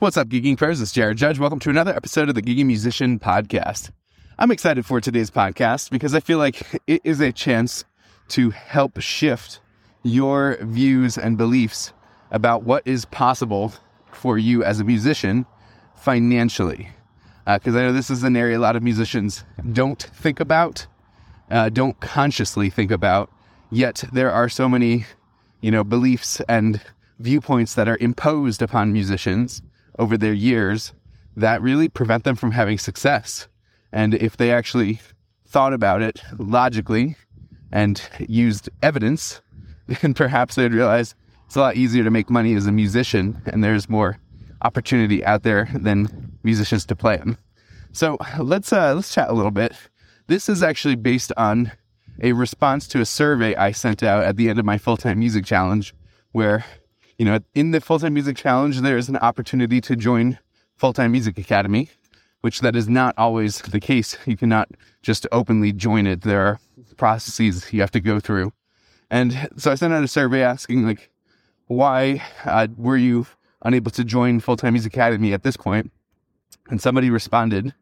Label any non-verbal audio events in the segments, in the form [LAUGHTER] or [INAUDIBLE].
What's up, Gigging Pros? It's Jared Judge. Welcome to another episode of the Gigging Musician Podcast. I'm excited for today's podcast because I feel like it is a chance to help shift your views and beliefs about what is possible for you as a musician financially. Because uh, I know this is an area a lot of musicians don't think about, uh, don't consciously think about, yet there are so many, you know, beliefs and viewpoints that are imposed upon musicians over their years that really prevent them from having success. And if they actually thought about it logically and used evidence, [LAUGHS] then perhaps they'd realize it's a lot easier to make money as a musician and there's more opportunity out there than musicians to play them. So let's uh, let's chat a little bit. This is actually based on a response to a survey I sent out at the end of my full time music challenge, where you know, in the Full Time Music Challenge, there is an opportunity to join Full Time Music Academy, which that is not always the case. You cannot just openly join it. There are processes you have to go through. And so I sent out a survey asking, like, why uh, were you unable to join Full Time Music Academy at this point? And somebody responded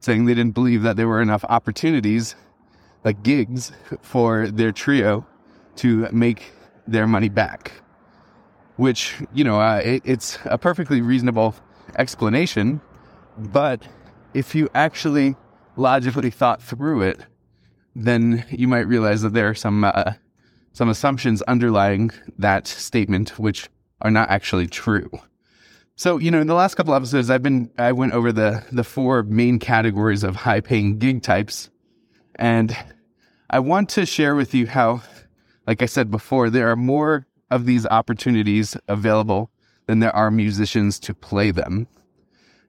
saying they didn't believe that there were enough opportunities, like gigs, for their trio to make their money back which, you know, uh, it, it's a perfectly reasonable explanation. But if you actually logically thought through it, then you might realize that there are some uh, some assumptions underlying that statement which are not actually true. So, you know, in the last couple episodes, I've been I went over the the four main categories of high paying gig types, and I want to share with you how, like I said before, there are more of these opportunities available than there are musicians to play them.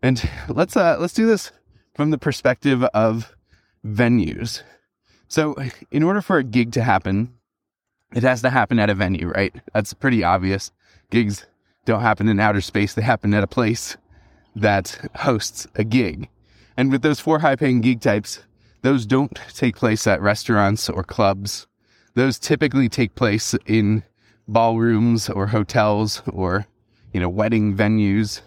And let's uh, let's do this from the perspective of venues. So, in order for a gig to happen, it has to happen at a venue, right? That's pretty obvious. Gigs don't happen in outer space, they happen at a place that hosts a gig. And with those four high paying gig types, those don't take place at restaurants or clubs. Those typically take place in ballrooms or hotels or, you know, wedding venues.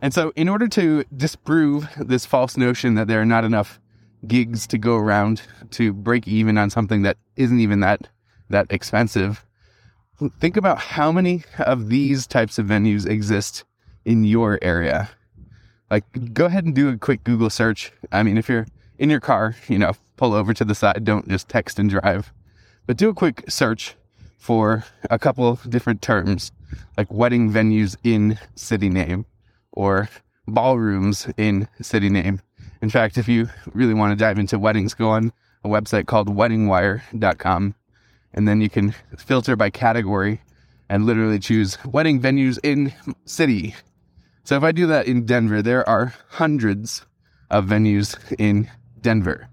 And so, in order to disprove this false notion that there are not enough gigs to go around to break even on something that isn't even that that expensive, think about how many of these types of venues exist in your area. Like, go ahead and do a quick Google search. I mean, if you're in your car, you know, pull over to the side. Don't just text and drive, but do a quick search for a couple different terms, like wedding venues in city name or ballrooms in city name. In fact, if you really want to dive into weddings, go on a website called weddingwire.com and then you can filter by category and literally choose wedding venues in city. So if I do that in Denver, there are hundreds of venues in Denver,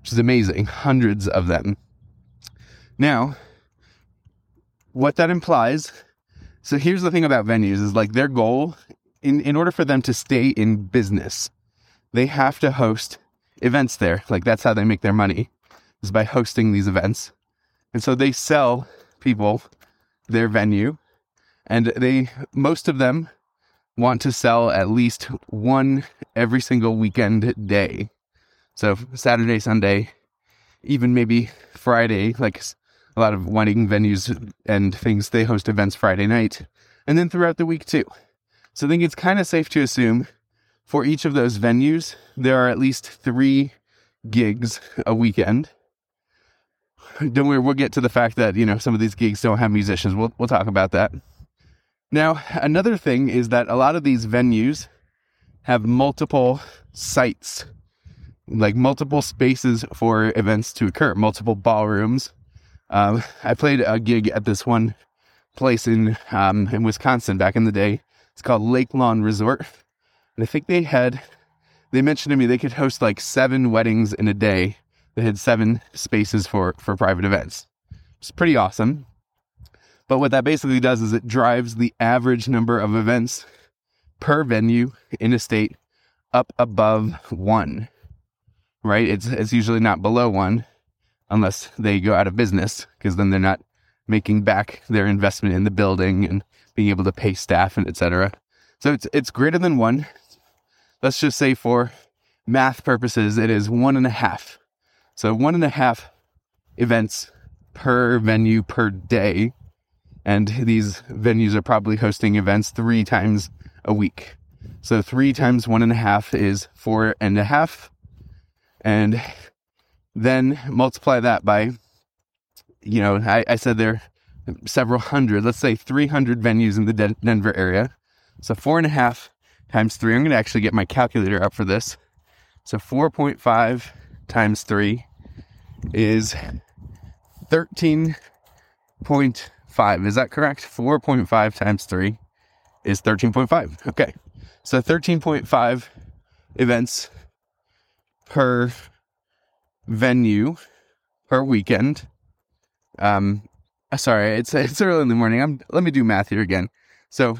which is amazing. Hundreds of them. Now, what that implies. So here's the thing about venues is like their goal in, in order for them to stay in business, they have to host events there. Like that's how they make their money is by hosting these events. And so they sell people their venue and they, most of them want to sell at least one every single weekend day. So Saturday, Sunday, even maybe Friday, like a lot of wedding venues and things, they host events Friday night and then throughout the week too. So I think it's kind of safe to assume for each of those venues, there are at least three gigs a weekend. Don't worry, we'll get to the fact that, you know, some of these gigs don't have musicians. We'll, we'll talk about that. Now, another thing is that a lot of these venues have multiple sites, like multiple spaces for events to occur, multiple ballrooms, um, I played a gig at this one place in um, in Wisconsin back in the day. It's called Lake Lawn Resort, and I think they had they mentioned to me they could host like seven weddings in a day. They had seven spaces for for private events. It's pretty awesome. But what that basically does is it drives the average number of events per venue in a state up above one. Right? It's it's usually not below one unless they go out of business because then they're not making back their investment in the building and being able to pay staff and etc. So it's it's greater than one. Let's just say for math purposes, it is one and a half. So one and a half events per venue per day. And these venues are probably hosting events three times a week. So three times one and a half is four and a half. And then multiply that by, you know, I, I said there several hundred, let's say 300 venues in the De- Denver area. So four and a half times three. I'm going to actually get my calculator up for this. So 4.5 times three is 13.5. Is that correct? 4.5 times three is 13.5. Okay. So 13.5 events per venue per weekend. Um, sorry, it's [LAUGHS] it's early in the morning. I'm let me do math here again. So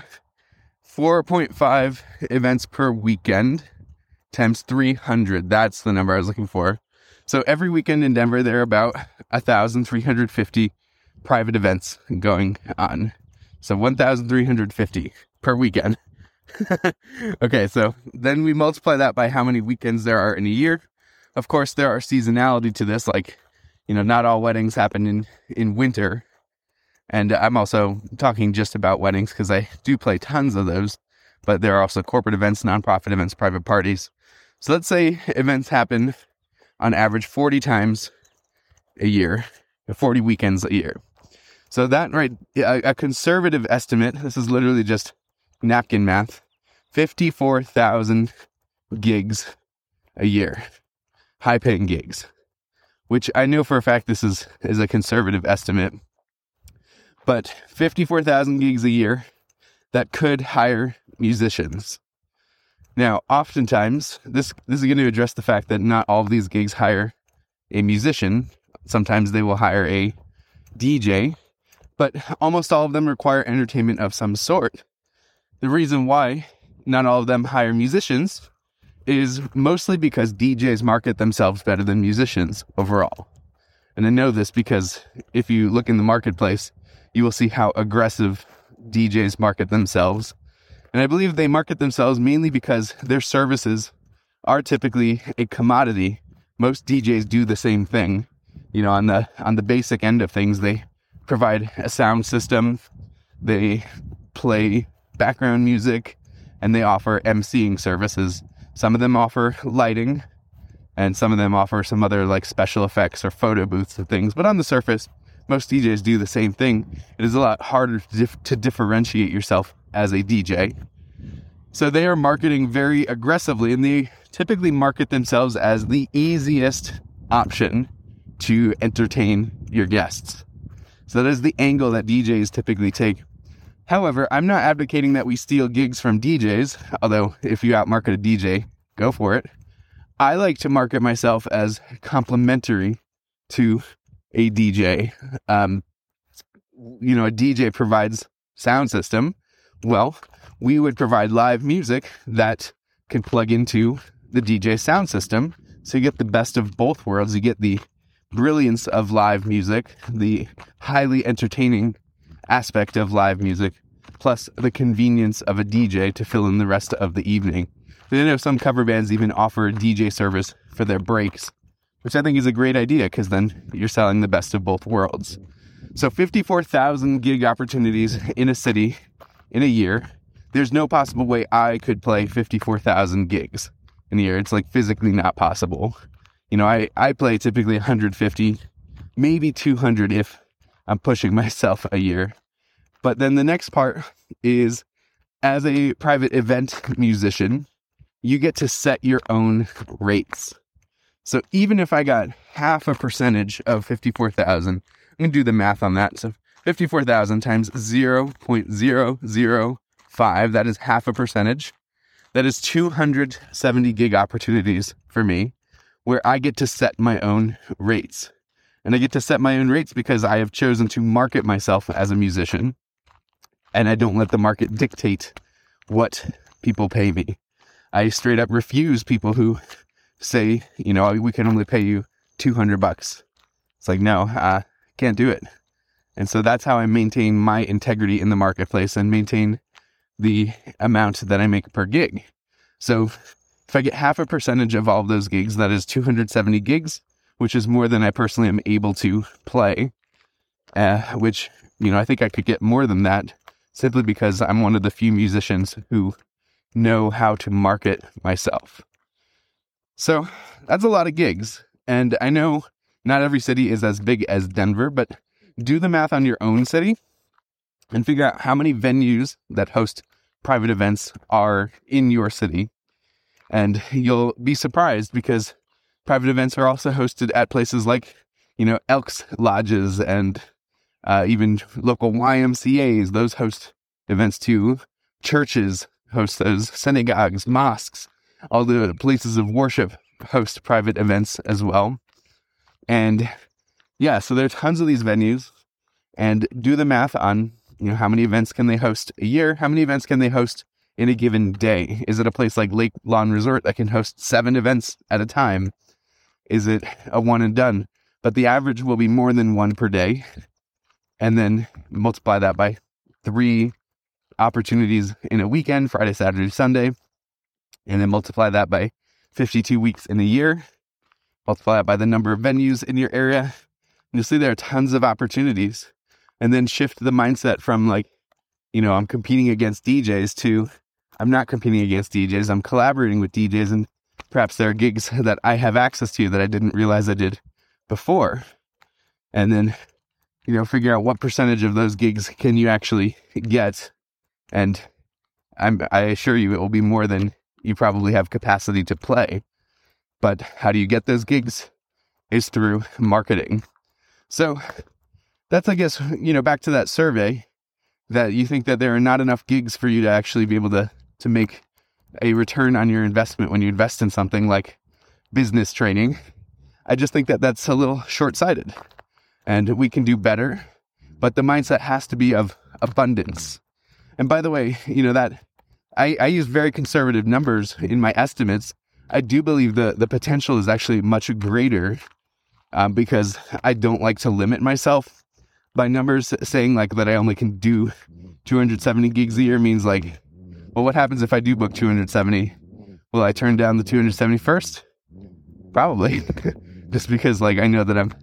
4.5 events per weekend times 300. That's the number I was looking for. So every weekend in Denver, there are about 1,350 private events going on. So 1,350 per weekend. [LAUGHS] okay, so then we multiply that by how many weekends there are in a year. Of course, there are seasonality to this, like, you know, not all weddings happen in, in winter. And I'm also talking just about weddings because I do play tons of those, but there are also corporate events, nonprofit events, private parties. So let's say events happen on average 40 times a year, 40 weekends a year. So that right, a, a conservative estimate, this is literally just napkin math, 54,000 gigs a year, high paying gigs, which I know for a fact this is, is a conservative estimate, but 54,000 gigs a year that could hire musicians. Now, oftentimes, this, this is going to address the fact that not all of these gigs hire a musician. Sometimes they will hire a DJ, but almost all of them require entertainment of some sort. The reason why not all of them hire musicians is mostly because DJs market themselves better than musicians overall. And I know this because if you look in the marketplace, you will see how aggressive DJs market themselves. And I believe they market themselves mainly because their services are typically a commodity. Most DJs do the same thing. You know, on the on the basic end of things, they provide a sound system, they play background music, and they offer emceeing services. Some of them offer lighting, and some of them offer some other like special effects or photo booths and things. But on the surface, most DJs do the same thing. It is a lot harder to, dif- to differentiate yourself as a DJ. So they are marketing very aggressively, and they typically market themselves as the easiest option to entertain your guests. So that is the angle that DJs typically take However, I'm not advocating that we steal gigs from DJs, although if you outmarket a DJ, go for it. I like to market myself as complementary to a DJ. Um, you know, a DJ provides sound system. Well, we would provide live music that can plug into the DJ sound system. So you get the best of both worlds. You get the brilliance of live music, the highly entertaining aspect of live music, plus the convenience of a DJ to fill in the rest of the evening. Then know some cover bands even offer DJ service for their breaks, which I think is a great idea because then you're selling the best of both worlds. So 54,000 gig opportunities in a city in a year. There's no possible way I could play 54,000 gigs in a year. It's like physically not possible. You know, I, I play typically 150, maybe 200 if I'm pushing [LAUGHS] myself a year. But then the next part is as a private event musician, you get to set your own rates. So even if I got half a percentage of 54,000, I'm going to do the math on that. So 54,000 times 0.005, that is half a percentage. That is 270 gig opportunities for me where I get to set my own rates. And I get to set my own rates because I have chosen to market myself as a musician and I don't let the market dictate what people pay me. I straight up refuse people who say, you know, we can only pay you 200 bucks. It's like, no, uh, can't do it. And so that's how I maintain my integrity in the marketplace and maintain the amount that I make per gig. So if I get half a percentage of all of those gigs, that is 270 gigs, which is more than I personally am able to play, uh, which, you know, I think I could get more than that simply because I'm one of the few musicians who know how to market myself. So that's a lot of gigs. And I know not every city is as big as Denver, but do the math on your own city and figure out how many venues that host private events are in your city. And you'll be surprised because private events are also hosted at places like, you know, Elks Lodges and uh, even local YMCAs. Those host events too. Churches host those, synagogues, mosques, all the places of worship host private events as well. And yeah, so there are tons of these venues and do the math on, you know, how many events can they host a year? How many events can they host in a given day? Is it a place like Lake Lawn Resort that can host seven events at a time? Is it a one and done? But the average will be more than one per day. And then multiply that by three opportunities in a weekend, Friday, Saturday, Sunday. And then multiply that by 52 weeks in a year multiply that by the number of venues in your area. And you'll see there are tons of opportunities. And then shift the mindset from like, you know, I'm competing against DJs to I'm not competing against DJs. I'm collaborating with DJs and perhaps there are gigs that I have access to that I didn't realize I did before. And then, you know, figure out what percentage of those gigs can you actually get. And I'm, I assure you it will be more than you probably have capacity to play. But how do you get those gigs? Is through marketing. So that's, I guess, you know, back to that survey that you think that there are not enough gigs for you to actually be able to, to make a return on your investment when you invest in something like business training. I just think that that's a little short sighted and we can do better, but the mindset has to be of abundance. And by the way, you know, that I, I use very conservative numbers in my estimates I do believe the the potential is actually much greater um, because I don't like to limit myself by numbers. Saying like that I only can do 270 gigs a year means like, well, what happens if I do book 270? Will I turn down the 271st? Probably, [LAUGHS] just because like I know that I'm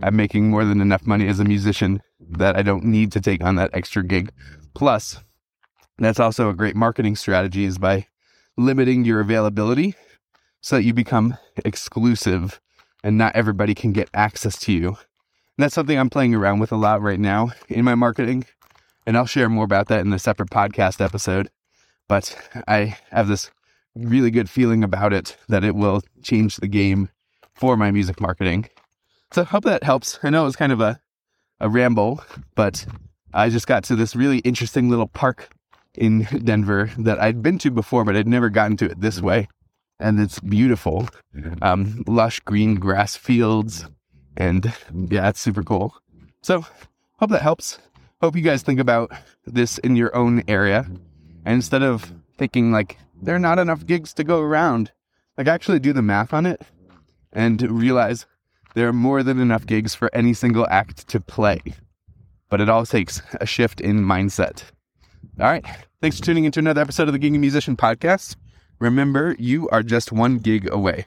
I'm making more than enough money as a musician that I don't need to take on that extra gig. Plus, that's also a great marketing strategy is by limiting your availability so that you become exclusive and not everybody can get access to you. And that's something I'm playing around with a lot right now in my marketing. And I'll share more about that in a separate podcast episode. But I have this really good feeling about it that it will change the game for my music marketing. So I hope that helps. I know it was kind of a, a ramble, but I just got to this really interesting little park in Denver that I'd been to before, but I'd never gotten to it this way and it's beautiful. Um, lush green grass fields, and yeah, it's super cool. So, hope that helps. Hope you guys think about this in your own area, and instead of thinking like there are not enough gigs to go around, like actually do the math on it and realize there are more than enough gigs for any single act to play. But it all takes a shift in mindset. All right. Thanks for tuning into another episode of the Gigging Musician Podcast. Remember, you are just one gig away.